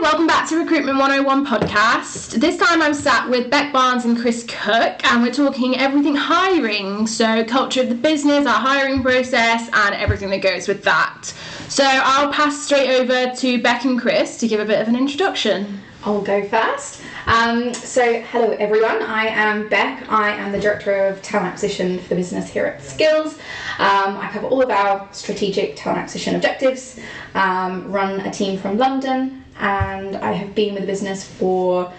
welcome back to Recruitment 101 podcast. This time I'm sat with Bec Barnes and Chris Cook, and we're talking everything hiring. So, culture of the business, our hiring process, and everything that goes with that. So, I'll pass straight over to Bec and Chris to give a bit of an introduction. I'll go first. Um, so, hello everyone. I am Bec. I am the director of talent acquisition for the business here at Skills. Um, I cover all of our strategic talent acquisition objectives. Um, run a team from London, and I have been with the business for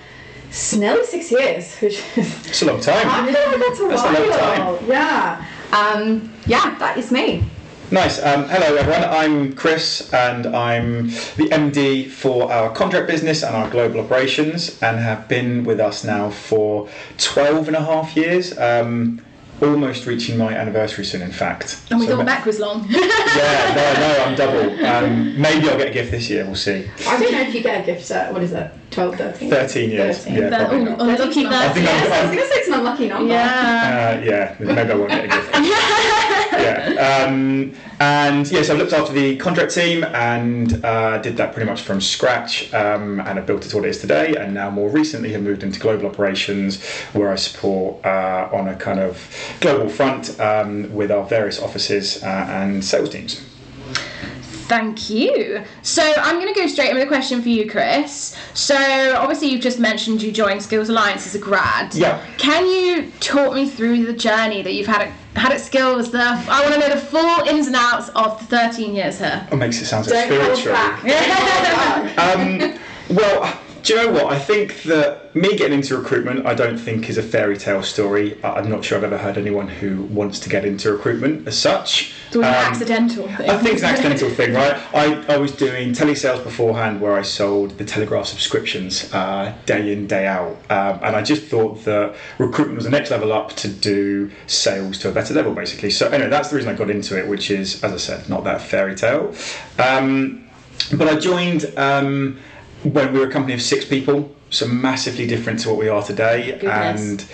nearly six years, which is It's a long time. I that's a That's a while. long time. Yeah. Um, yeah, that is me. Nice. Um, hello, everyone. I'm Chris, and I'm the MD for our contract business and our global operations, and have been with us now for 12 and a half years. Um, almost reaching my anniversary soon, in fact. And we So thought ma- Bec was long. Yeah, no, no, I'm double. Um, maybe I'll get a gift this year. We'll see. I don't know if you get a gift at, what is it, 12, 13? 13 years. 13. Yeah, But- probably oh, not. unlucky I think Yes, I'm- I was going to say it's an unlucky number. yeah. Uh, yeah, maybe I won't get a gift. yeah. Um, and yes, I looked after the contract team and uh, did that pretty much from scratch um, and I built it to what it is today. And now, more recently, have moved into global operations where I support uh, on a kind of global front um, with our various offices uh, and sales teams. Thank you. So I'm going to go straight in with a question for you, Chris. So obviously you've just mentioned you joined Skills Alliance as a grad. Yeah. Can you talk me through the journey that you've had at, had at Skills? The I want to know the full ins and outs of the 13 years here. It makes it sound so Don't spiritual. back. Don't hold back. Um, well, do you know what? I think that me getting into recruitment, I don't think is a fairy tale story. I'm not sure I've ever heard anyone who wants to get into recruitment as such. It was an Um, accidental thing. I think it's an accidental thing, right? I, I was doing telesales beforehand where I sold the Telegraph subscriptions uh, day in, day out. Um, and I just thought that recruitment was the next level up to do sales to a better level, basically. So, anyway, that's the reason I got into it, which is, as I said, not that fairy tale. Um, but I joined um, when we were a company of six people, so massively different to what we are today. Goodness. And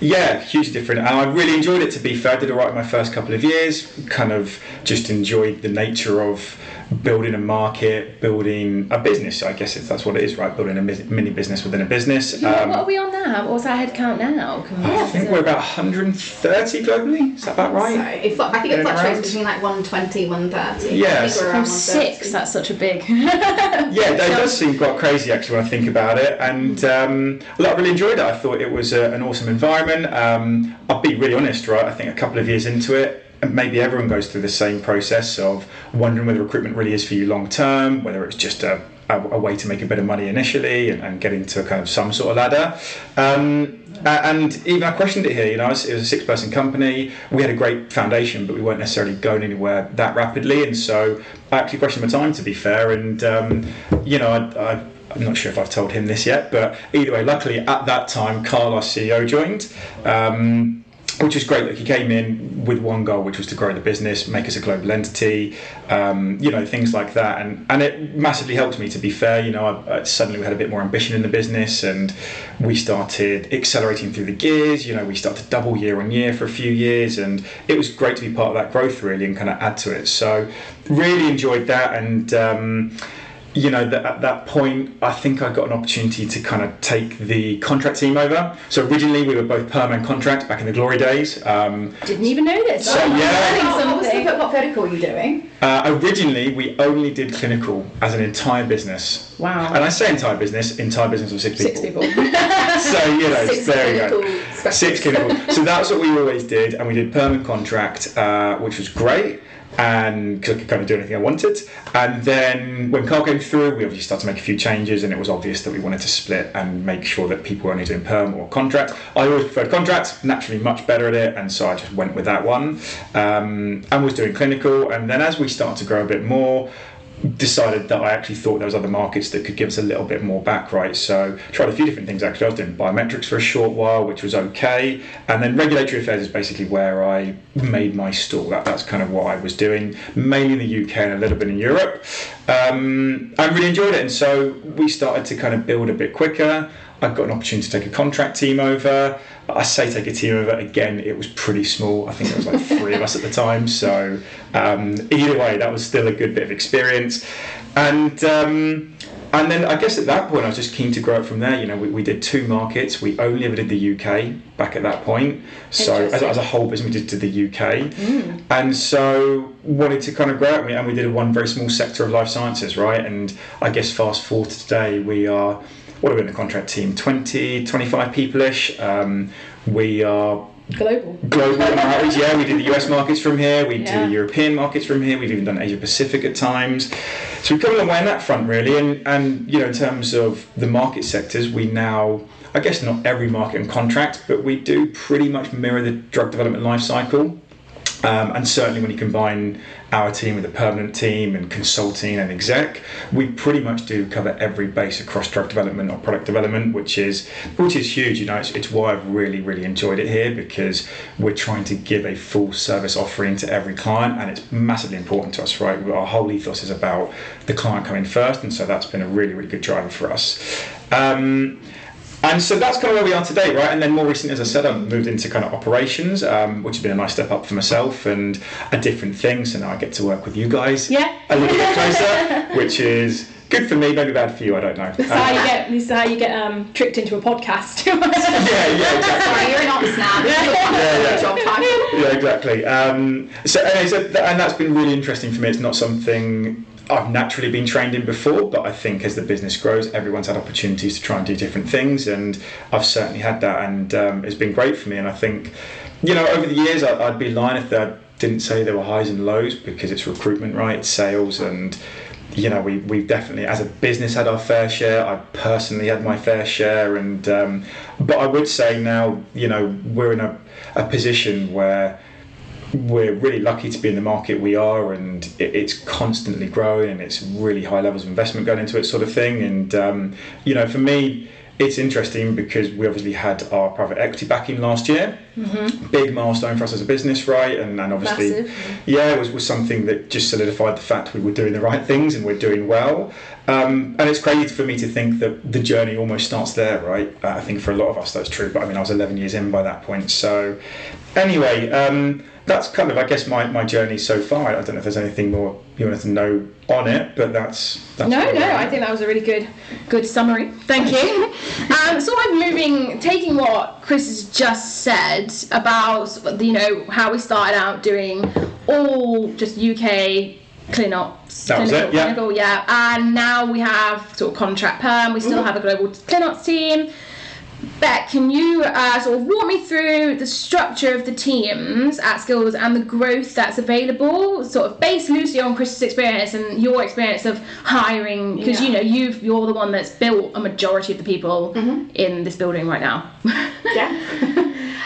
yeah, hugely different. And I really enjoyed it, to be fair. I did all right in my first couple of years, kind of just enjoyed the nature of building a market, building a business, I guess if that's what it is, right? Building a mini business within a business. Yeah, Um, what are we on now? What's our head count now? I think we're about 130 globally, is that about right? it, flu- I think it fluctuates around. between like 120, 130. Yeah, I think we're around From six, that's such a big. Yeah, that does seem quite crazy actually when I think about it. And um, look, I really enjoyed it. I thought it was a, an awesome environment. Um, I'll be really honest, right? I think a couple of years into it, and maybe everyone goes through the same process of wondering whether recruitment really is for you long term, whether it's just a, a, a way to make a bit of money initially and, and into kind of some sort of ladder. Um, and even I questioned it here. You know, it was it was a six-person company. We had a great foundation, but we weren't necessarily going anywhere that rapidly. And so I actually questioned my time, to be fair. And um, you know, I, I, I'm not sure if I've told him this yet, but either way, luckily at that time, Carl, our CEO, joined. Um, which was great. Like he came in with one goal, which was to grow the business, make us a global entity, um, you know, things like that, and and it massively helped me. To be fair, you know, I, I, suddenly we had a bit more ambition in the business, and we started accelerating through the gears. You know, we started double year on year for a few years, and it was great to be part of that growth really and kind of add to it. So really enjoyed that, and. Um, you know, that at that point, I think I got an opportunity to kind of take the contract team over. So originally, we were both perm and contract back in the glory days. Um, Didn't even know this. So, I'm yeah. learning Oh, what, was the, something. what vertical were you doing? uh, originally, we only did clinical as an entire business. Wow. And I say entire business, entire business of six people. Six people. So, you know, Six there you go. clinical specialists. Six clinical. so that's what we always did, and we did permanent contract, uh, which was great. And because I could kind of do anything I wanted, and then when Carl came through, we obviously started to make a few changes, and it was obvious that we wanted to split and make sure that people were only doing perm or contract. I always preferred contract, naturally much better at it, and so I just went with that one, um, and was doing clinical. And then as we started to grow a bit more, decided that I actually thought there was other markets that could give us a little bit more back, right? So tried a few different things actually. I was doing biometrics for a short while, which was okay, and then regulatory affairs is basically where I made my stall. That, that's kind of what I was doing, mainly in the UK and a little bit in Europe. Um, I really enjoyed it, and so we started to kind of build a bit quicker. I got an opportunity to take a contract team over. I say take a team over again. It was pretty small. I think there was like three of us at the time. So um, either way, that was still a good bit of experience. And um, and then I guess at that point I was just keen to grow it from there. You know, we, we did two markets. We only ever did the UK back at that point. So as, as a whole business, we did to the UK, and so wanted to kind of grow it. And we- And we did one very small sector of life sciences, right? And I guess fast forward to today, we are what are we in the contract team? 20, 25 people ish. Um, we are Global. global outreach. Yeah, we do the US markets from here. We Yeah. do the European markets from here. We've even done Asia Pacific at times. So we've come a long way on that front, really. And and you know, in terms of the market sectors, we now, I guess, not every market and contract, but we do pretty much mirror the drug development life cycle. Um, and certainly when you combine our team with a permanent team and consulting and exec, we pretty much do cover every base across drug development or product development, which is which is huge. You know, it's, it's why I've really really enjoyed it here because we're trying to give a full service offering to every client, and it's massively important to us. Right, our whole ethos is about the client coming first, and so that's been a really really good driver for us. Um, and so that's kind of where we are today, right? And then more recently, as I said, I've moved into kind of operations, um, which has been a nice step up for myself and a different thing. So now I get to work with you guys Yeah. a little bit closer, which is good for me, maybe bad for you. I don't know. This is how Um, you get. This is how you get um, tricked into a podcast. yeah, yeah, exactly. Sorry, you're an ops now. This is Yeah, yeah. job title. yeah, exactly. Um, so, anyway, so th- and that's been really interesting for me. It's not something I've naturally been trained in before, but I think as the business grows, everyone's had opportunities to try and do different things, and I've certainly had that, and um, it's been great for me. And I think, you know, over the years, I, I'd be lying if I didn't say there were highs and lows because it's recruitment, right? It's sales and you know, we, we've definitely, as a business, had our fair share. I personally had my fair share, and um, but I would say now, you know, we're in a, a position where we're really lucky to be in the market we are, and it, it's constantly growing, and it's really high levels of investment going into it, sort of thing. And um, you know, for me, it's interesting because we obviously had our private equity backing last year. Big milestone for us as a business, right? And, and obviously, Massive. yeah, it was, was something that just solidified the fact we were doing the right things and we're doing well. Um, and it's crazy for me to think that the journey almost starts there, right? Uh, I think for a lot of us that's true, but I mean, I was 11 years in by that point. So, anyway, um, that's kind of, I guess, my, my journey so far. I don't know if there's anything more you wanted to know on it, but that's. that's No, no. I think that was a really good, good summary. Thank you. um, I'm moving, taking what Chris has just said about you know how we started out doing all just UK clinops, That was clinical, it, yeah. clinical, yeah, and now we have sort of contract perm. We still have a global clinops team. Bec, can you uh, sort of walk me through the structure of the teams at Skills and the growth that's available, sort of based loosely on Chris's experience and your experience of hiring, because you know you've you're the one that's built a majority of the people Mm-hmm. in this building right now. Yeah.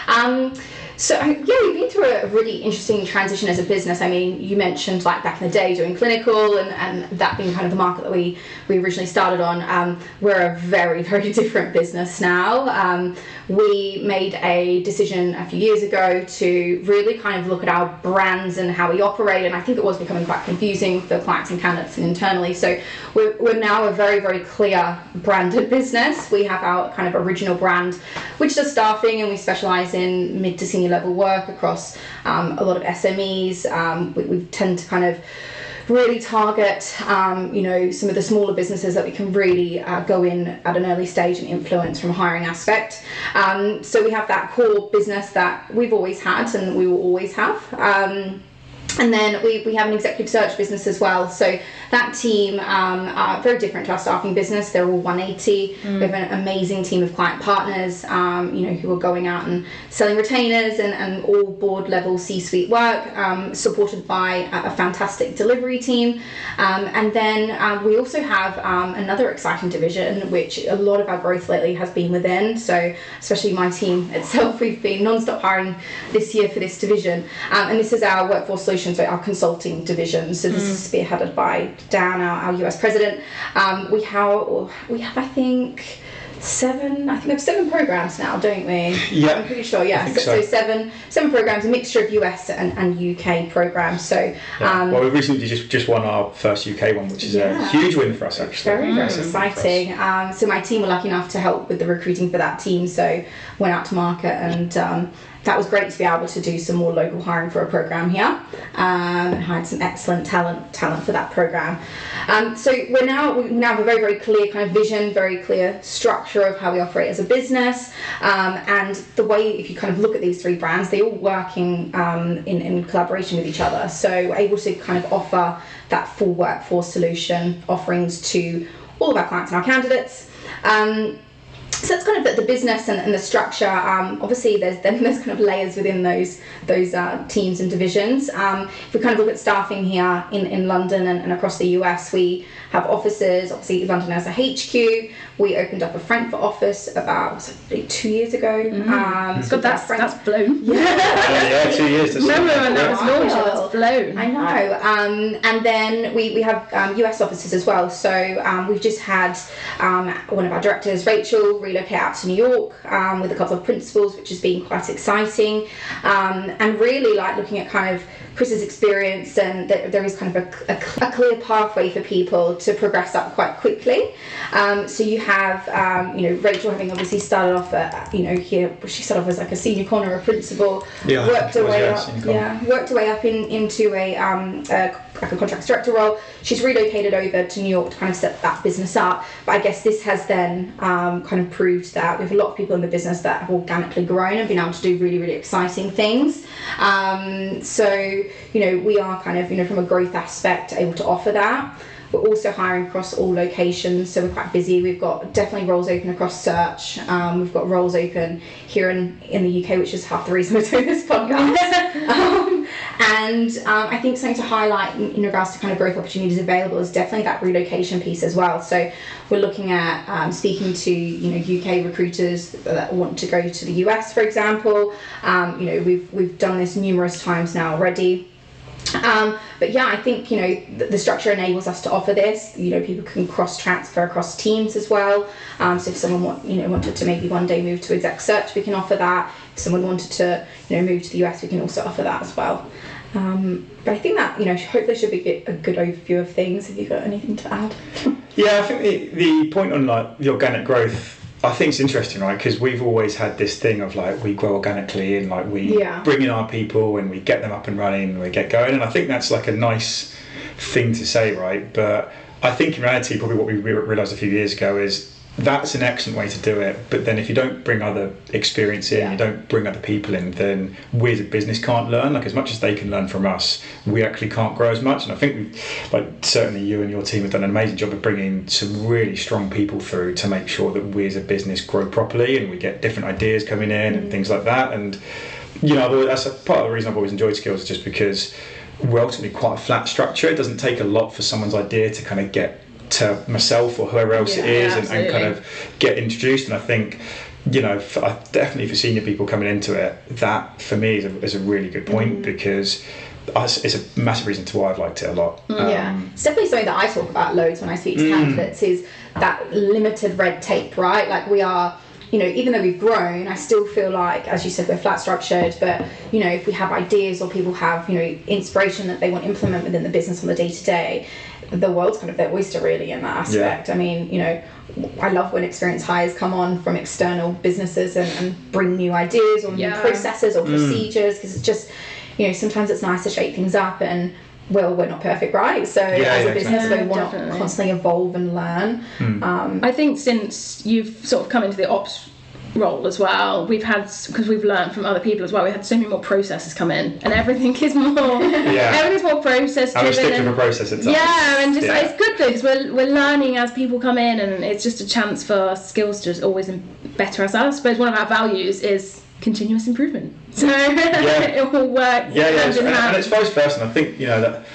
um, so yeah, we've been through a really interesting transition as a business. I mean, you mentioned like back in the day doing clinical and, and that being kind of the market that we we originally started on. Um, we're a very very different business now. Um, we made a decision a few years ago to really kind of look at our brands and how we operate, and I think it was becoming quite confusing for clients and candidates and internally. So we're, we're now a very very clear branded business. We have our kind of original brand, which does staffing, and we specialize in mid to senior level work across um, a lot of SMEs. Um, we, we tend to kind of really target um, you know some of the smaller businesses that we can really uh, go in at an early stage and influence from hiring aspect. Um, so we have that core business that we've always had and we will always have. Um, and then we, we have an executive search business as well. So that team um, are very different to our staffing business. They're all 180. We have an amazing team of client partners, um, you know, who are going out and selling retainers and, and all board level C-suite work, um, supported by a, a fantastic delivery team. Um, and then um, we also have um, another exciting division, which a lot of our growth lately has been within. So especially my team itself, we've been non-stop hiring this year for this division. And this is our workforce solutions, so our consulting division. So this is spearheaded by Dan, our, our US president. Um, we have we have I think seven. I think we have seven programs now, don't we? Yeah, I'm pretty sure. Yeah, so, so. so seven seven programs, a mixture of US and, and UK programs. So Yeah. um, well, we recently just just won our first UK one, which is a huge win for us, actually. very, very Massive win for us. exciting. Um, so my team were lucky enough to help with the recruiting for that team. So went out to market and um, that was great to be able to do some more local hiring for a program here um, and hired some excellent talent talent for that program. Um, so we're now we now have a very very clear kind of vision, very clear structure of how we operate as a business, um, and the way if you kind of look at these three brands, they're all working um, in, in collaboration with each other. So we're able to kind of offer that full workforce solution offerings to all of our clients and our candidates. Um, so that's kind of the, the business and, and, the structure. Um, obviously, there's then there's kind of layers within those those uh, teams and divisions. Um, if we kind of look at staffing here in, in London and, and across the US, we have offices. Obviously, London has a HQ. We opened up a Frankfurt office about two years ago. Mm. Um, so that's Frank- that's blown. Yeah, yeah, two years. To Remember when that was launched? That's blown. I know. Um, and then we we have um, US offices as well. So um, we've just had um, one of our directors, Rachel, relocate out to New York um, with a couple of principals, which has been quite exciting. and really like looking at kind of Chris's experience, and there, there is kind of a, a, a, clear pathway for people to progress up quite quickly. Um, so you have, um, you know, Rachel having obviously started off at, you know, here she started off as like a senior corner, a principal, yeah, worked her way up, yeah, worked her way up in, into a, um, a like a contracts director role. She's relocated over to New York to kind of set that business up. But I guess this has then um, kind of proved that we have a lot of people in the business that have organically grown and been able to do really, really exciting things. Um, so, you know, we are kind of, you know, from a growth aspect able to offer that. We're also hiring across all locations, so we're quite busy. We've got definitely roles open across search. Um, we've got roles open here in, in the UK, which is half the reason we're doing this podcast. um, and um, I think something to highlight in, in, regards to kind of growth opportunities available is definitely that relocation piece as well. So we're looking at um, speaking to you know UK recruiters that want to go to the US, for example. Um, you know we've we've done this numerous times now already. Um, but yeah, I think you know the, the, structure enables us to offer this. You know, people can cross transfer across teams as well. Um, so if someone want, you know wanted to maybe one day move to exec search, we can offer that. If someone wanted to you know move to the US, we can also offer that as well. Um, but I think that you know hopefully should be a good overview of things. Have you got anything to add? yeah, I think the, the point on like the organic growth I think it's interesting, right? Because we've always had this thing of like we grow organically and like we yeah. bring in our people and we get them up and running and we get going. And I think that's like a nice thing to say, right? But I think in reality, probably what we realised a few years ago is that's an excellent way to do it. But then if you don't bring other experience in, yeah. you don't bring other people in, then we as a business can't learn. Like as much as they can learn from us, we actually can't grow as much. And I think, we, like certainly you and your team have done an amazing job of bringing some really strong people through to make sure that we as a business grow properly and we get different ideas coming in mm-hmm. and things like that. And you know, that's a part of the reason I've always enjoyed skills, is just because we're ultimately quite a flat structure. It doesn't take a lot for someone's idea to kind of get to myself or whoever else yeah, it is and, and, kind of get introduced. And I think, you know, for, definitely for senior people coming into it, that for me is a, is a really good point mm. because it's a massive reason to why I've liked it a lot. Mm. Um, yeah, it's definitely something that I talk about loads when I speak to mm. candidates is that limited red tape, right? Like we are you know, even though we've grown, I still feel like, as you said, we're flat structured. But you know, if we have ideas or people have, you know, inspiration that they want to implement within the business on the day to day, the world's kind of their oyster really in that aspect. Yeah. I mean, you know, I love when experienced hires come on from external businesses and, and bring new ideas or yeah. new processes or mm. procedures because it's just, you know, sometimes it's nice to shake things up and well, we're not perfect, right? So yeah, as a business, exactly. we want to constantly evolve and learn. Mm. Um, I think since you've sort of come into the ops role as well. We've had because we've learned from other people as well. We had so many more processes come in, and everything is more. yeah. Everything's more process driven. And stick to the process itself. Yeah, and just yeah. it's good though because we're we're learning as people come in, and it's just a chance for skills to just always better ourselves. I suppose one of our values is continuous improvement. So yeah. it will work. Yeah, yeah, and, and it's vice versa. And I think you know that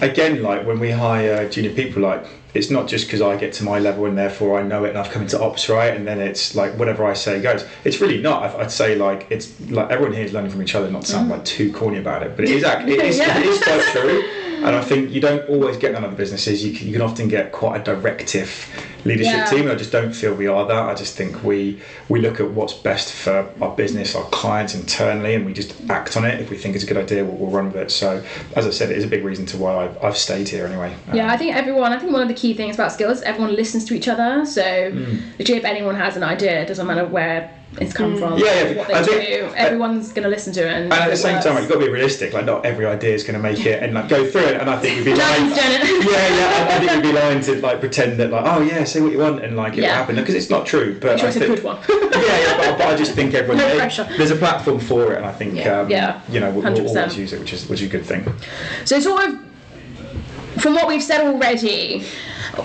again, like when we hire junior people, like it's not just because I get to my level and therefore I know it and I've come into ops right, and then it's like whatever I say goes. It's really not. I'd say like it's like everyone here is learning from each other. Not to sound mm. like too corny about it, but it is it is, yeah. it is quite true. And I think you don't always get that in other businesses. You can, you can often get quite a directive leadership yeah. team. I just don't feel we are that. I just think we we look at what's best for our business, our clients internally, and we just act on it. If we think it's a good idea, we'll, we'll run with it. So, as I said, it is a big reason to why I've, I've stayed here anyway. Yeah, um, I think everyone. I think one of the key things about skills, everyone listens to each other. So, mm. if anyone has an idea, it doesn't matter where it's come from. Mm. Yeah, yeah, What they I think- do. Everyone's going to listen to it. And, And at the same works. time, like, you've got to be realistic. Like, not every idea is going to make it, and like go through it. And I think we'd be lying. Nothing's yeah, yeah. I, I think we'd be lying to like pretend that like, oh yeah, say what you want, and like it Yeah. will happen because it's not true. But Sure, I it's a good one. yeah, yeah. But, but I just think everyone No there- pressure. there's a platform for it, and I think Yeah. um, Yeah, you know we'll, we'll always use it, which is which is a good thing. So, sort of, from what we've said already,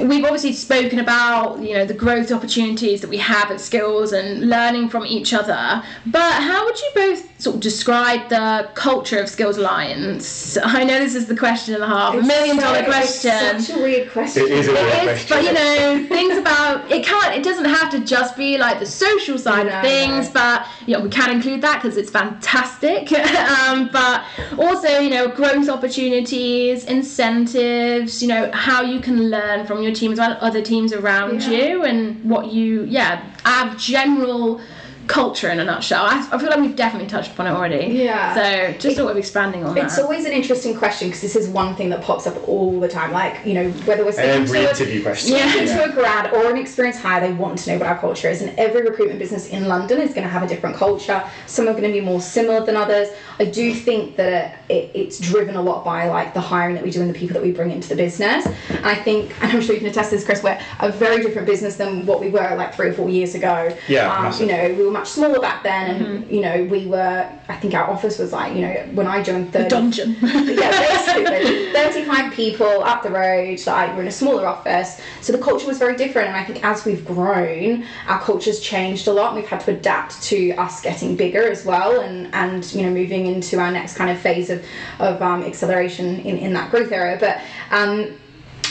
we've obviously spoken about you know the growth opportunities that we have at Skills and learning from each other. But how would you both sort of describe the culture of Skills Alliance? I know this is the question and a half, a million dollar so- question. It's such a weird question. It is a weird It is, question. but you know, things about it can't. It doesn't have to just be like the social side No, of things, no. but you know, we can include that because it's fantastic. um, but also, you know, growth opportunities, incentives. You know, how you can learn from your team as well, other teams around Yeah. you, and what you, yeah, our general culture in a nutshell. I, I feel like we've definitely touched upon it already. Yeah. So just sort of expanding on It's that. always an interesting question because this is one thing that pops up all the time. Like, you know, whether we're speaking Every to a, question. Yeah. speaking to a grad or an experienced hire, they want to know what our culture is. And every recruitment business in London is going to have a different culture. Some are going to be more similar than others. I do think that it, it's driven a lot by like the hiring that we do and the people that we bring into the business. And I think, and I'm sure you can attest to this, Chris, we're a very different business than what we were like three or four years ago. Yeah, um, you know, we were much smaller back then, and you know, we were. I think our office was like, you know, when I joined, 30, Dungeon. yeah, basically, 35 people up the road, like we're in a smaller office. So the culture was very different. And I think as we've grown, our culture's changed a lot. And we've had to adapt to us getting bigger as well and, and you know, moving into our next kind of phase of, of um, acceleration in, in that growth area. But um,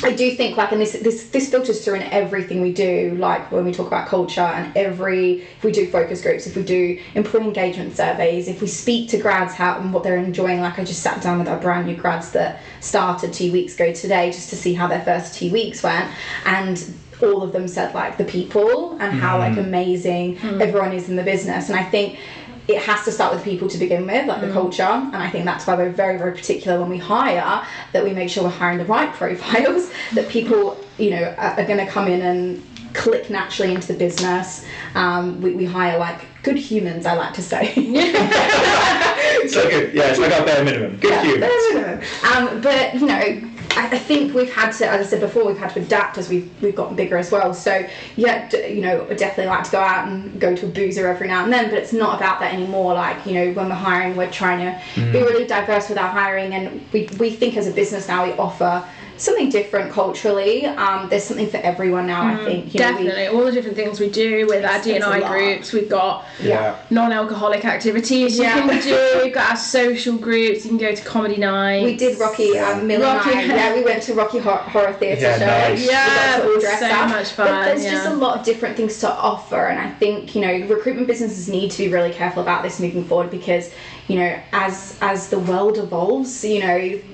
I do think like, and this this this filters through in everything we do. Like when we talk about culture, and every if we do focus groups, if we do employee engagement surveys, if we speak to grads how and what they're enjoying. Like I just sat down with our brand new grads that started two weeks ago today, just to see how their first two weeks went, and all of them said like the people and how like mm. amazing mm. everyone is in the business. And I think it has to start with people to begin with, like the culture. And I think that's why we're very, very particular when we hire that we make sure we're hiring the right profiles, that people, you know, are, are going to come in and click naturally into the business. Um, we, we hire like good humans, I like to say. It's like a, yeah, it's like our bare minimum. Good Yeah, humans. no, no, no. Um, but you know, I, I think we've had to, as I said before, we've had to adapt as we've we've gotten bigger as well. So yeah, d- you know, I definitely like to go out and go to a boozer every now and then, but it's not about that anymore. Like you know, when we're hiring, we're trying to be mm. really diverse with our hiring, and we we think as a business now we offer something different culturally. Um, there's something for everyone now. I think you know, we- Definitely, all the different things we do with our It's- it's a DNI groups. We've got Yeah. non-alcoholic activities you Yeah. can do. We've got our social groups. You can go to comedy nights. We did Rocky um, Miller Rocky- Night. Yeah, we went to Rocky Hor- Horror Theatre Yeah, show. nice. We got Yeah, to so up. much But fun, there's just a lot of different things to offer, and I think you know recruitment businesses need to be really careful about this moving forward because you know as as the world evolves, you know it,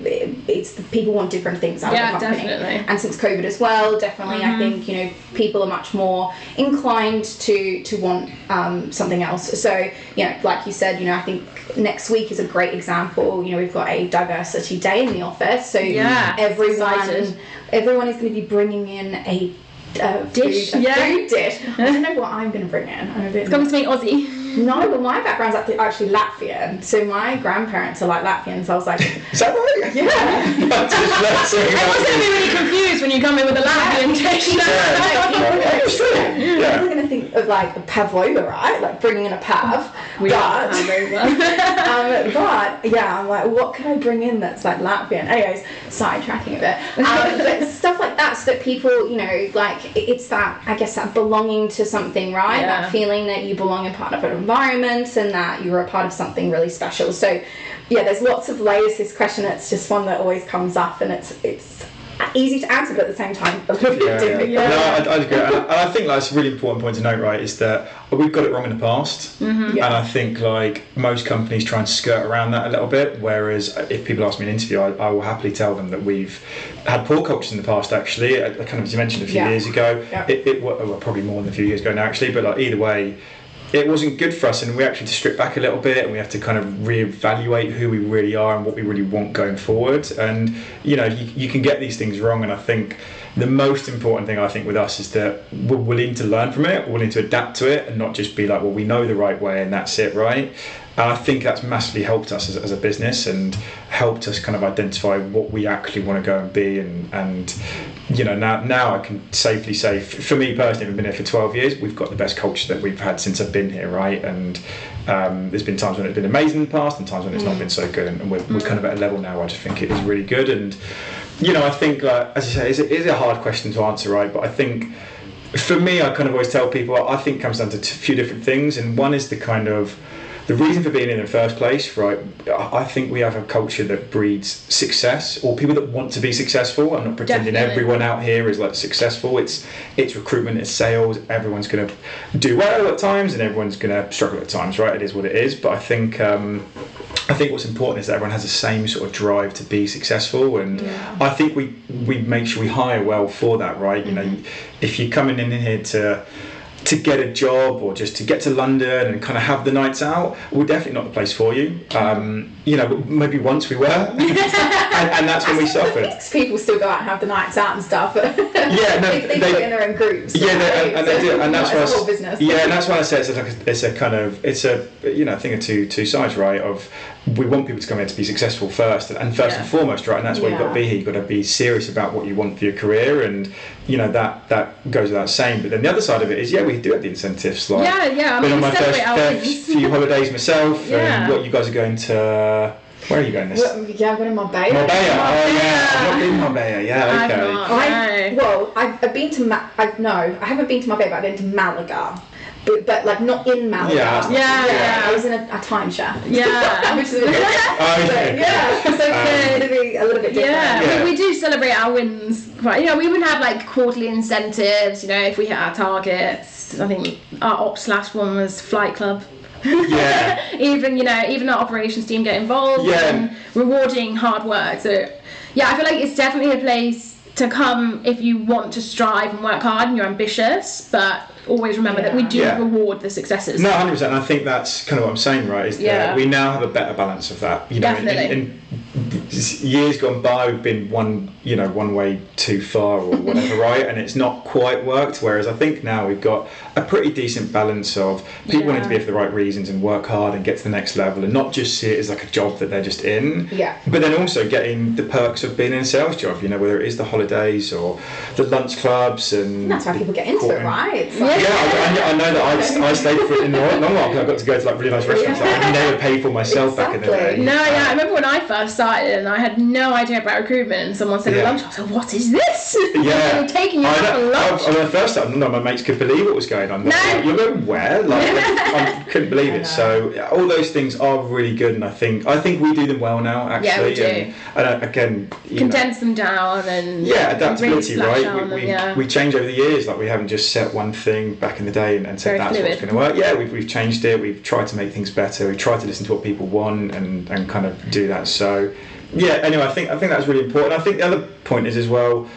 it's people want different things out Yeah, of the company. definitely. Mm-hmm. And since COVID as well, definitely I think you know people are much more inclined to to want um, something else. So you know, like you said, you know I think next week is a great example. You know we've got a diversity day in the office, so Yeah, everyone excited. everyone is going to be bringing in a. Uh, Dish, food, a yeah. food dish. I don't know what I'm going to bring in. I'm a bit Come to me, Aussie. No, but my background's actually- actually Latvian, so my grandparents are like Latvians. So I was like, Is that right? yeah. I just learned something I was going to be really confused when you come in with a Latvian dish. Yeah, it's true. People Yeah. going to think of like a pavlova, right? Like bringing in a pav. We but, um, but yeah, I'm like, what can I bring in that's like Latvian? Anyways, sidetracking a bit. Um, but stuff like that, so that people, you know, like it's that, I guess, that belonging to something, right? Yeah. That feeling that you belong in part of an environment and that you're a part of something really special. So, yeah, there's lots of layers to this question. It's just one that always comes up, and it's it's easy to answer, but at the same time, a little bit Yeah, yeah. No, I, I agree. And I, and I think that's a really important point to note, right? Is that we've got it wrong in the past, Mm-hmm. Yeah. and I think like most companies try and skirt around that a little bit. Whereas if people ask me in an interview, I, I will happily tell them that we've had poor cultures in the past. Actually, Uh, kind of as you mentioned a few Yeah. years ago, Yeah. it, it wa- well, probably more than a few years ago now, actually. But like either way. It wasn't good for us, and we actually had to strip back a little bit, and we have to kind of reevaluate who we really are and what we really want going forward. And you know, you, you can get these things wrong, and I think the most important thing I think with us is that we're willing to learn from it, willing to adapt to it, and not just be like, well, we know the right way and that's it, right? And I think that's massively helped us as, as a business and helped us kind of identify what we actually want to go and be. And, and you know, now, now I can safely say, for me personally, I've been here for 12 years, we've got the best culture that we've had since I've been here, right? And um, there's been times when it's been amazing in the past and times when it's not been so good. And, we're, we're kind of at a level now where I just think it is really good. And, you know, I think, uh, as you say, it's a, it's a hard question to answer, right? But I think for me, I kind of always tell people, I think it comes down to a few different things. And one is the kind of, the reason for being in the first place, right? I think we have a culture that breeds success, or people that want to be successful. I'm not pretending Definitely. everyone out here is like successful. It's it's recruitment, it's sales. Everyone's going to do well at times, and everyone's going to struggle at times, right? It is what it is. But I think um, I think what's important is that everyone has the same sort of drive to be successful, and I think we we make sure we hire well for that, right? You know, if you're coming in here to to get a job or just to get to London and kind of have the nights out, we're definitely not the place for you. Um, you know, maybe once we were, and, and that's when we suffered. People still go out and have the nights out and stuff, Yeah, no, they, they, they- do it in their own groups. Yeah, they, and, and they do, and that's why. I a whole s- business. Yeah, and that's why I say it's like a, it's a kind of it's a you know thing of two two sides, right? Of we want people to come here to be successful first, and first Yeah. and foremost, right? And that's why you've got to be here. You've got to be serious about what you want for your career, and you know that that goes without saying. But then the other side of it is, yeah, we do have the incentives. Like, Yeah, yeah, I been mean, on my first, first few holidays myself, Yeah. and what you guys are going to. Where are you going this? Well, yeah, I'm going to Marbella. Marbella. Oh yeah, I've not been to Marbella. Yeah, I've okay. not. I, No. well, I've, I've been to Ma- I've, no, I haven't been to Marbella, but I've been to Malaga, but, but like not in Malaga. Yeah, that's not Yeah, yeah. I was in a, a timeshare. Yeah. which is a bit Oh, okay. yeah, so it's Um, going to be a little bit different. Yeah, Yeah. We, we do celebrate our wins. Quite, you know, we would have like quarterly incentives. You know, if we hit our targets. I think our ops last one was Flight Club. Yeah. even you know, even our operations team get involved Yeah. and rewarding hard work. So yeah, I feel like it's definitely a place to come if you want to strive and work hard and you're ambitious. But always remember that we do Yeah. reward the successes. No, hundred percent. I think that's kind of what I'm saying, right? Is Yeah. that we now have a better balance of that. You know, in, Definitely. in, in years gone by, we've been one, you know, one way too far or whatever, right? And it's not quite worked. Whereas I think now we've got a pretty decent balance of people wanting to be here for the right reasons and work hard and get to the next level, and not just see it as like a job that they're just in. Yeah. But then also getting the perks of being in a sales job. You know, whether it is the holidays or the lunch clubs and. And that's how people get into it, right? Like- yeah, I, I, I know that I, I stayed for it in the long while because I got to go to like really nice restaurants that I never paid for myself back in the day. No, yeah, I um, remember when I first started and I had no idea about recruitment and someone said Yeah. lunch. I was like, what is this? Yeah, I'm taking you I out know. for lunch. I, when I first started, none of my mates could believe what was going on. No. like, You're going where? Like, I couldn't believe I it. So all those things are really good, and I think I think we do them well now. Actually, Yeah, we do. And, and uh, again, you know, Condense them down and yeah, adaptability, splash right? We, them, we, yeah. we change over the years. Like we haven't just set one thing back in the day and, and said Very that's what's going to work. Yeah, we've, we've changed it. We've tried to make things better. We've tried to listen to what people want and, and kind of do that. So yeah. Anyway, I think I think that's really important. I think the other point is as well.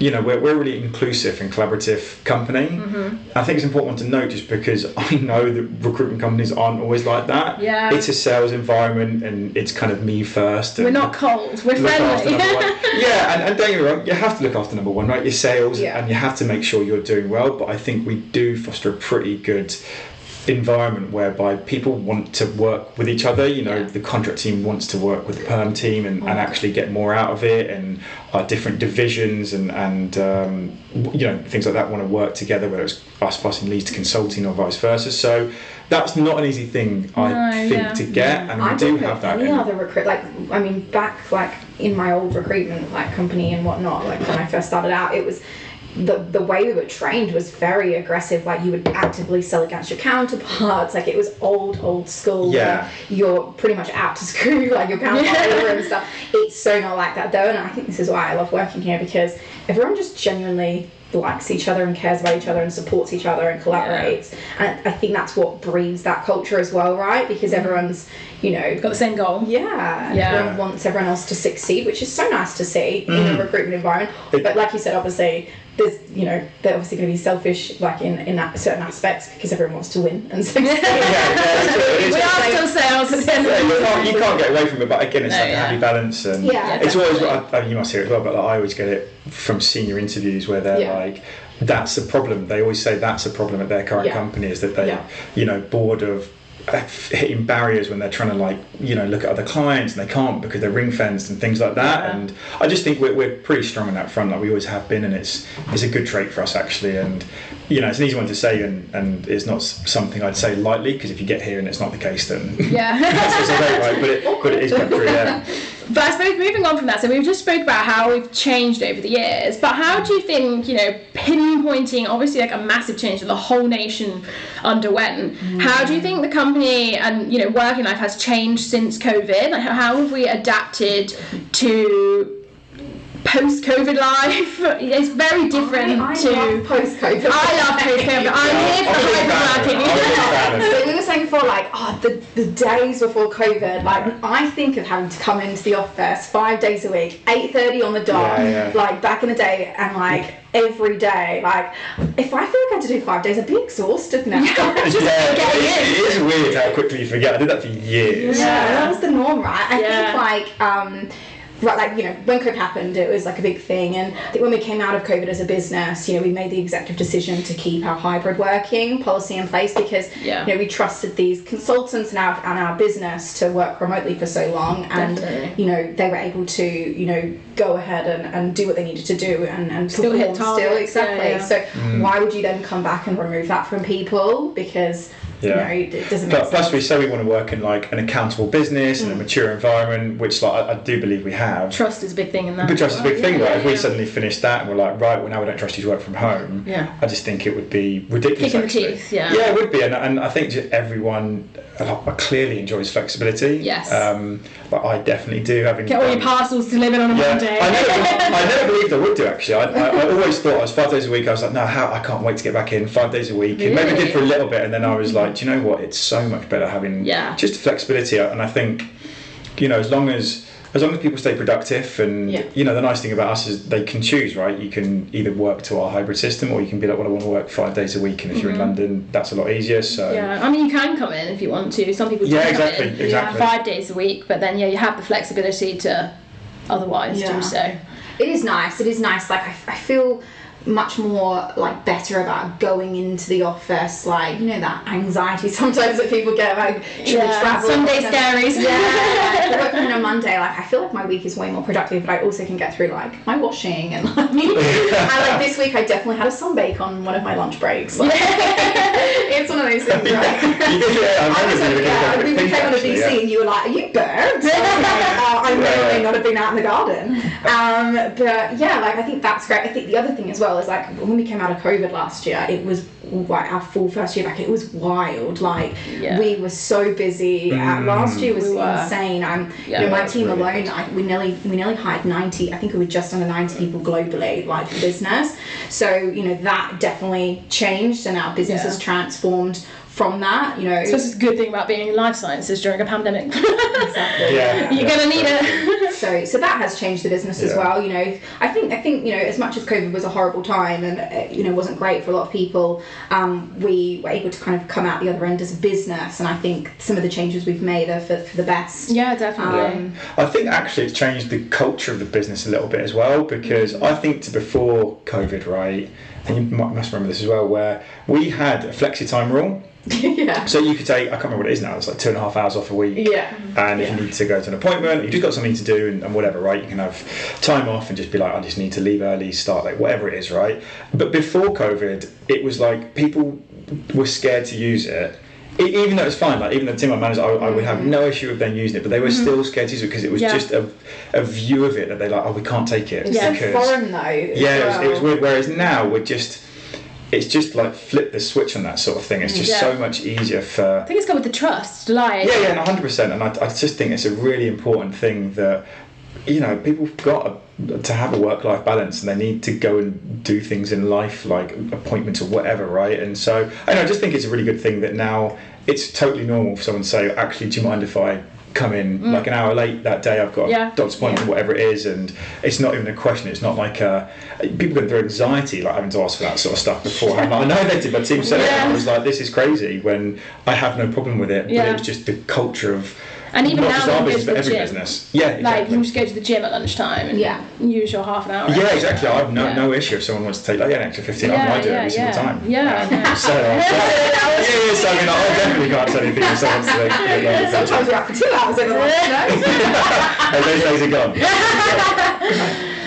You know, we're, we're a really inclusive and collaborative company. Mm-hmm. I think it's important to note just because I know that recruitment companies aren't always like that. Yeah. It's a sales environment and it's kind of me first. We're not cold. We're friendly. Yeah, and, and don't get me wrong, you have to look after number one, right? Your sales, Yeah. and you have to make sure you're doing well. But I think we do foster a pretty good environment whereby people want to work with each other. You know, Yeah. the contract team wants to work with the perm team and, and actually get more out of it, and our different divisions and and um, you know things like that want to work together, whether it's us passing leads to consulting or vice versa. So. That's not an easy thing, I No, think, yeah. to get, and we I do don't have that. Any in- other recruit, like I mean, back like in my old recruitment like company and whatnot, like when I first started out, it was the the way we were trained was very aggressive. Like you would actively sell against your counterparts. Like it was old old school. Yeah. You're pretty much out to screw like your counterpart over and stuff. It's so not like that though, and I think this is why I love working here because everyone just genuinely likes each other and cares about each other and supports each other and collaborates. And I think that's what breeds that culture as well, right? Because everyone's, you know, Got the same goal. yeah, Yeah. everyone wants everyone else to succeed, which is so nice to see in Mm. a recruitment environment. It- But like you said, obviously, there's you know they're obviously going to be selfish like in in that certain aspects because everyone wants to win and so Yeah, yeah, it's, it is We are still sales at the end of Yeah, you, can't, you can't get away from it, but again, it's No, like yeah. a happy balance, and Yeah, it's always. definitely. I, I, you must hear it as well, but like, I always get it from senior interviews where they're Yeah. like, "That's the problem." They always say that's a problem at their current Yeah. company is that they, Yeah. you know, bored of Uh, hitting barriers when they're trying to like you know look at other clients and they can't because they're ring fenced and things like that Yeah. and I just think we're, we're pretty strong on that front like we always have been and it's it's a good trait for us actually and you know it's an easy one to say and, and it's not something I'd say lightly because if you get here and it's not the case then Yeah. that's what's great right but it, but it is quite true yeah But I suppose moving on from that, so we've just spoke about how we've changed over the years. But how do you think, you know, pinpointing obviously like a massive change that the whole nation underwent? Mm. How do you think the company and you know working life has changed since COVID? Like how, how have we adapted to post-COVID life? It's very different I, I to. post-COVID. I love post-COVID. I'm here for I'm a big fan of it. I'm a big hybrid working. of we were saying before, like, oh, the, the days before COVID, like, I think of having to come into the office five days a week, 8.30 on the dot, Yeah, yeah. like, back in the day, and, like, every day. Like, if I feel like I had to do five days, I'd be exhausted now. Just yeah, getting it, in. it is weird how quickly you forget. I did that for years. Yeah, that was the norm, right? I Yeah. think like um right like you know when COVID happened it was like a big thing and I think when we came out of COVID as a business you know we made the executive decision to keep our hybrid working policy in place because Yeah. you know we trusted these consultants and our, and our business to work remotely for so long and Definitely. you know they were able to you know go ahead and, and do what they needed to do and, and Still hit perform still targets, yeah, exactly yeah. so Mm. why would you then come back and remove that from people because Yeah. you know it doesn't But plus, we say we want to work in like an accountable business Mm. and a mature environment, which like I, I do believe we have. Trust is a big thing in that. But trust is a big thing, Yeah? If we suddenly finish that and we're like, right, well now we don't trust you to work from home. Yeah. I just think it would be ridiculous. Kick in the teeth, yeah. Yeah, it would be, and, and I think everyone clearly enjoys flexibility. Yes. Um, but I definitely do. Having Get all your parcels delivered on a Yeah, Monday. I never, I never believed I would do actually. I, I, I always thought I was five days a week. I was like, no, how I can't wait to get back in five days a week. And maybe I did for a little bit, and then I was like, do you know what? It's so much better having Yeah. just flexibility. And I think, you know, as long as as long as people stay productive, and Yeah. you know, the nice thing about us is they can choose, right? You can either work to our hybrid system, or you can be like, well, I want to work five days a week, and if you're in London, that's a lot easier. So. Mm-hmm. Yeah, I mean, you can come in if you want to. Some people do Yeah, come exactly, in exactly. five days a week, but then yeah, you have the flexibility to otherwise Yeah. do so. It is nice. It is nice. Like I, I feel much more like better about going into the office. Like you know that anxiety sometimes that people get like Yeah, travel? Sunday scaries. Yeah, like, working on a Monday. Like I feel like my week is way more productive, but I also can get through like my washing and like. I like this week. I definitely had a sunbake on one of my lunch breaks. Like, it's one of those things, right? Yeah, I I remember was like, were yeah, we quick came on a VC yeah. and you were like, are you? I, uh, I may or may not have been out in the garden. Um, but yeah, like I think that's great. I think the other thing as well is like when we came out of COVID last year, it was like our full first year back. It was wild. Like Yeah. we were so busy. Uh, last year was We insane. I'm, Yeah. you know, my team really alone, good. I, we nearly we nearly hired 90. I think we were just under 90 people globally, like the business. So you know that definitely changed, and our business Yeah. has transformed from that. You know, So it's a good thing about being in life sciences during a pandemic. exactly. Yeah. You're yeah, gonna need that's it. So, so that has changed the business as well. You know, I think, I think, you know, as much as COVID was a horrible time and uh, you know wasn't great for a lot of people, um, we were able to kind of come out the other end as a business. And I think some of the changes we've made are for, for the best. yeah, definitely. Um, I think actually it's changed the culture of the business a little bit as well because I think to before COVID, right, and you must remember this as well, where we had a flexi time rule. yeah. So you could take, I can't remember what it is now, it's like two and a half hours off a week. Yeah. And if Yeah. you need to go to an appointment, you've just got something to do and, and whatever, right? You can have time off and just be like, I just need to leave early, start late, whatever it is, right? But before COVID, it was like people were scared to use it. E- Even though it's fine, like even the team I managed, I, I would have mm-hmm. no issue with them using it, but they were mm-hmm. still scared to use it because it was Yeah. just a, a view of it that they like, oh, we can't take it. It's because- foreign though. yeah, it was, it was weird. Whereas now we're just, it's just like flip the switch on that sort of thing. It's just Yeah. so much easier for I think it's got with the trust, like yeah, yeah, hundred percent. And I, I just think it's a really important thing that you know people have got to have a work-life balance, and they need to go and do things in life like appointments or whatever, right? And so I, know, I just think it's a really good thing that now it's totally normal for someone to say, "Actually, do you mind if I come in like an hour late that day. I've got Mm. Yeah. a doctor's appointment, Yeah. whatever it is, and it's not even a question. It's not like uh people go through anxiety like having to ask for that sort of stuff beforehand. Like, I know they did. My team said it. And I was like, this is crazy. When I have no problem with it, but it was just the culture of. And even not now just they our go business, to but the every gym. business. Yeah, Like you just go to the gym at lunchtime and Yeah. use your half an hour. Yeah, exactly. I have no, Yeah. no issue if someone wants to take like yeah, an extra 15 Yeah, I might do it yeah, every single yeah. time. Yeah, I know. So, uh, yeah, yeah, so I mean, I definitely can't say anything if someone's like, yeah, Sometimes we're out for two hours every once, you know? those days are gone.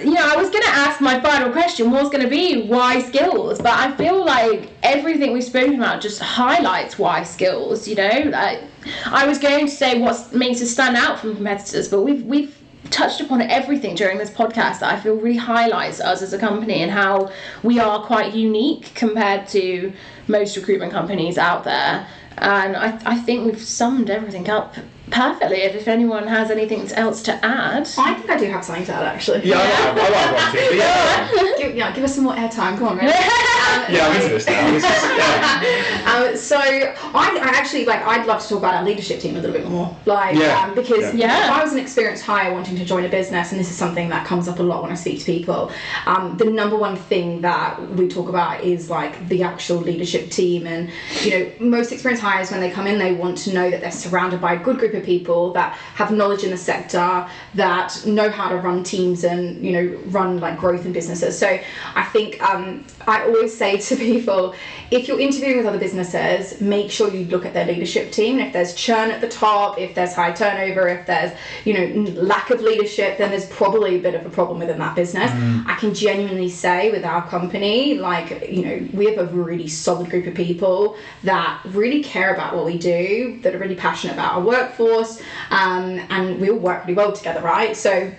You know, I was going to ask my final question was going to be why skills, but I feel like everything we've spoken about just highlights why skills. You know, like, I was going to say what makes us stand out from competitors, but we've we've touched upon everything during this podcast that I feel really highlights us as a company and how we are quite unique compared to most recruitment companies out there. And I, I think we've summed everything up perfectly. If, if anyone has anything else to add. I think I do have something to add actually. Yeah, I, I, I like one too, but yeah. Give, yeah, give us some more airtime. Come on, man. Yeah, I'm into this now. This yeah. Um, so I, I actually like I'd love to talk about our leadership team a little bit more, like Yeah. um, because Yeah. if I was an experienced hire wanting to join a business, and this is something that comes up a lot when I speak to people. Um, the number one thing that we talk about is like the actual leadership team, and you know most experienced hires when they come in, they want to know that they're surrounded by a good group of people that have knowledge in the sector, that know how to run teams, and you know run like growth in businesses. So I think um, I always say to people, if you're interviewing with other businesses, make sure you look at their leadership team. If there's churn at the top, if there's high turnover, if there's you know lack of leadership, then there's probably a bit of a problem within that business. I can genuinely say with our company, like you know, we have a really solid group of people that really care about what we do, that are really passionate about our workforce, um, and we all work really well together, right? So.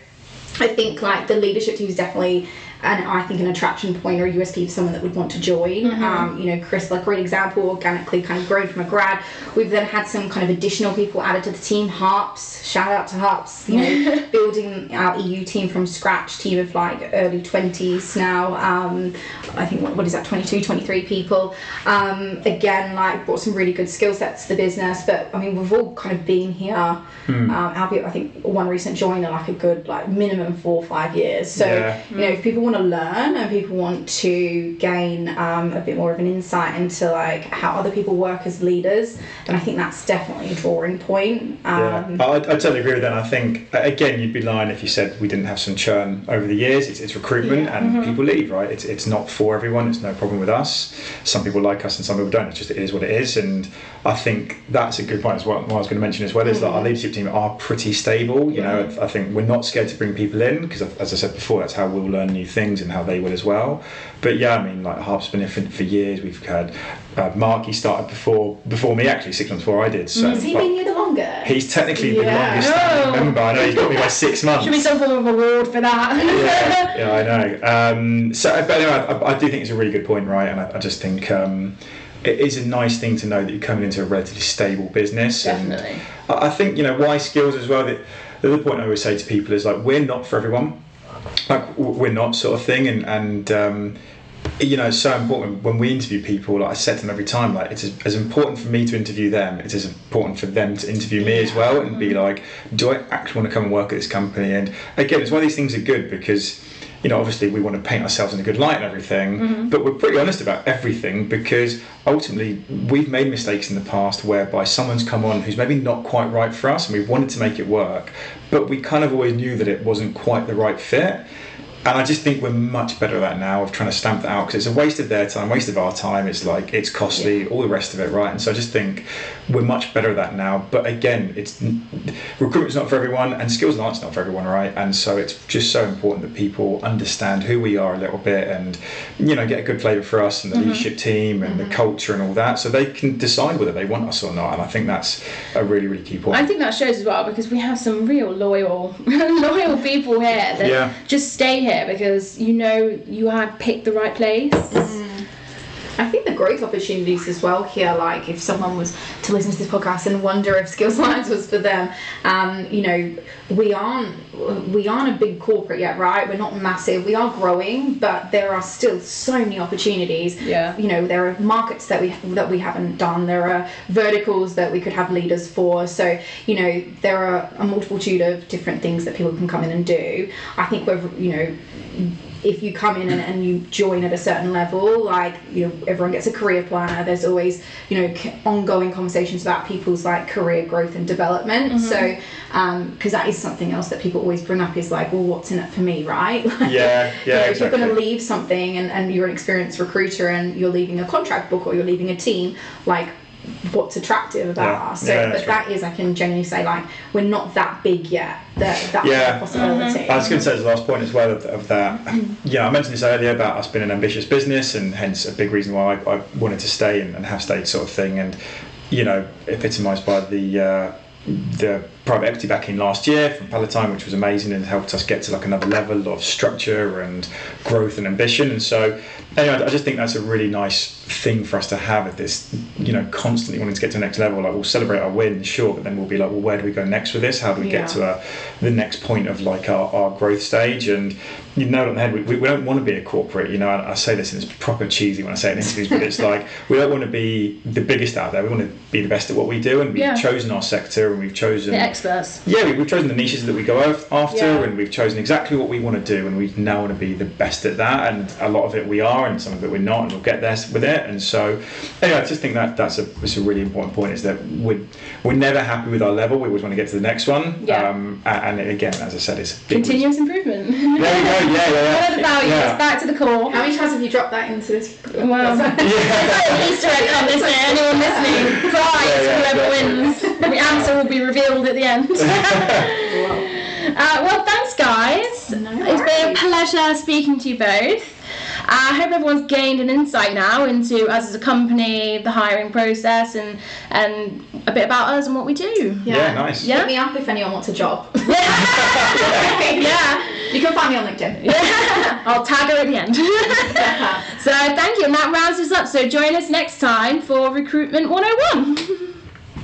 I think like the leadership team is definitely and I think an attraction point or a USP for someone that would want to join. Um, you know, Chris, like great example, organically kind of grown from a grad. We've then had some kind of additional people added to the team. Harps, shout out to Harps. You know, building our EU team from scratch. Team of like early twenties now. Um, I think what, what is that? 22, 23 people. Um, again, like brought some really good skill sets to the business. But I mean, we've all kind of been here. Um, albeit I think one recent joiner like a good like minimum four or five years. So Yeah. you know, if people want to learn and people want to gain um, a bit more of an insight into like how other people work as leaders, then I think that's definitely a drawing point. Yeah, Um, I, I totally agree with that. I think again, you'd be lying if you said we didn't have some churn over the years. It's, it's recruitment, Yeah. and people leave, right? It's, it's not for everyone. It's no problem with us. Some people like us, and some people don't. It's just it is what it is. And I think that's a good point as well. What I was going to mention as well is that our leadership team are pretty stable. You know, I think we're not scared to bring people in because, as I said before, that's how we'll learn new things and how they will as well. But yeah, I mean, like Harp's been here for, for years. We've had uh, Mark. He started before before me actually, six months before I did. So has he been here the longest? He's technically the longest No. member. I know he's got me by six months. Should be some form of award for that. yeah, yeah, I know. Um, so, but anyway, I, I do think it's a really good point, right? And I, I just think um, it is a nice thing to know that you're coming into a relatively stable business. Definitely. And I I think you know why skills as well. That the other point I always say to people is like we're not for everyone. Like we're not sort of thing, and and. Um, you know, it's so important when we interview people. Like I said to them every time, like it's as, as important for me to interview them. It's as important for them to interview me as well, and be like, do I actually want to come and work at this company? And again, it's one of these things are good because, you know, obviously we want to paint ourselves in a good light and everything, mm-hmm. but we're pretty honest about everything because ultimately we've made mistakes in the past whereby someone's come on who's maybe not quite right for us, and we wanted to make it work, but we kind of always knew that it wasn't quite the right fit. And I just think we're much better at that now of trying to stamp that out because it's a waste of their time, waste of our time. It's like it's costly, all the rest of it, right? And so I just think we're much better at that now. But again, it's recruitment's not for everyone, and Skills Alliance's not for everyone, right? And so it's just so important that people understand who we are a little bit, and you know, get a good flavour for us and the mm-hmm. leadership team and the mm-hmm. culture and all that, so they can decide whether they want us or not. And I think that's a really, really key point. I think that shows as well because we have some real loyal, loyal people here that Yeah. just stay here because you know you had picked the right place. Mm. I think the growth opportunities as well here, like if someone was to listen to this podcast and wonder if Skills Alliance was for them, um, you know, we aren't we aren't a big corporate yet, right? We're not massive. We are growing, but there are still so many opportunities. Yeah. You know, there are markets that we that we haven't done. There are verticals that we could have leaders for. So you know, there are a multitude of different things that people can come in and do. I think we're you know if you come in and, and you join at a certain level, like you know, everyone gets a career planner. There's always you know c- ongoing conversations about people's like career growth and development. Mm-hmm. So um, because that is something else that people always bring up is like, well, what's in it for me, right? Like, Yeah, you yeah, know, If you're going to leave something and, and you're an experienced recruiter and you're leaving a contract book or you're leaving a team, like what's attractive about Yeah, us. So, yeah, but that is, I can genuinely say, like we're not that big yet. That that's Yeah. a possibility. I was going to say as the last point as well of, of that. Yeah, I mentioned this earlier about us being an ambitious business, and hence a big reason why I, I wanted to stay and, and have stayed, sort of thing. And you know, epitomised by the uh, the private equity backing last year from Palatine, which was amazing and helped us get to like another level of structure and growth and ambition. And so, anyway, I just think that's a really nice thing for us to have at this, you know, constantly wanting to get to the next level. Like we'll celebrate our win, sure, but then we'll be like, well, where do we go next with this? How do we Yeah. get to a, the next point of like our, our growth stage? And you know on the head. We, we, we don't want to be a corporate. You know, I, I say this and it's proper cheesy when I say it in interviews, but it's like we don't want to be the biggest out there. We want to be the best at what we do, and we've Yeah. chosen our sector and we've chosen The experts. yeah, we- we've chosen the niches that we go after, Yeah. and we've chosen exactly what we want to do, and we now want to be the best at that. And a lot of it we are, and some of it we're not, and we'll get there with it. And so, anyway, I just think that that's a, it's a really important point is that we're, we're never happy with our level. We always want to get to the next one. Yeah. Um, a- and, again, as I said, it's a big Continuous improvement. There we go. Yeah, yeah, yeah. What are the values? Yeah. Back to the core. How many times have you dropped that into this? Well, Yeah. Easter egg on this one. Anyone listening? Prize Yeah, yeah, whoever yeah. wins. The answer will be revealed at the end. uh, well, thanks, guys. No it's been a pleasure speaking to you both. I hope everyone's gained an insight now into us as a company, the hiring process, and and a bit about us and what we do. Yeah, nice. Yeah. Hit me up if anyone wants a job. yeah. You can find me on LinkedIn. I'll tag her at the end. so thank you, and that rounds us up. So join us next time for Recruitment 101.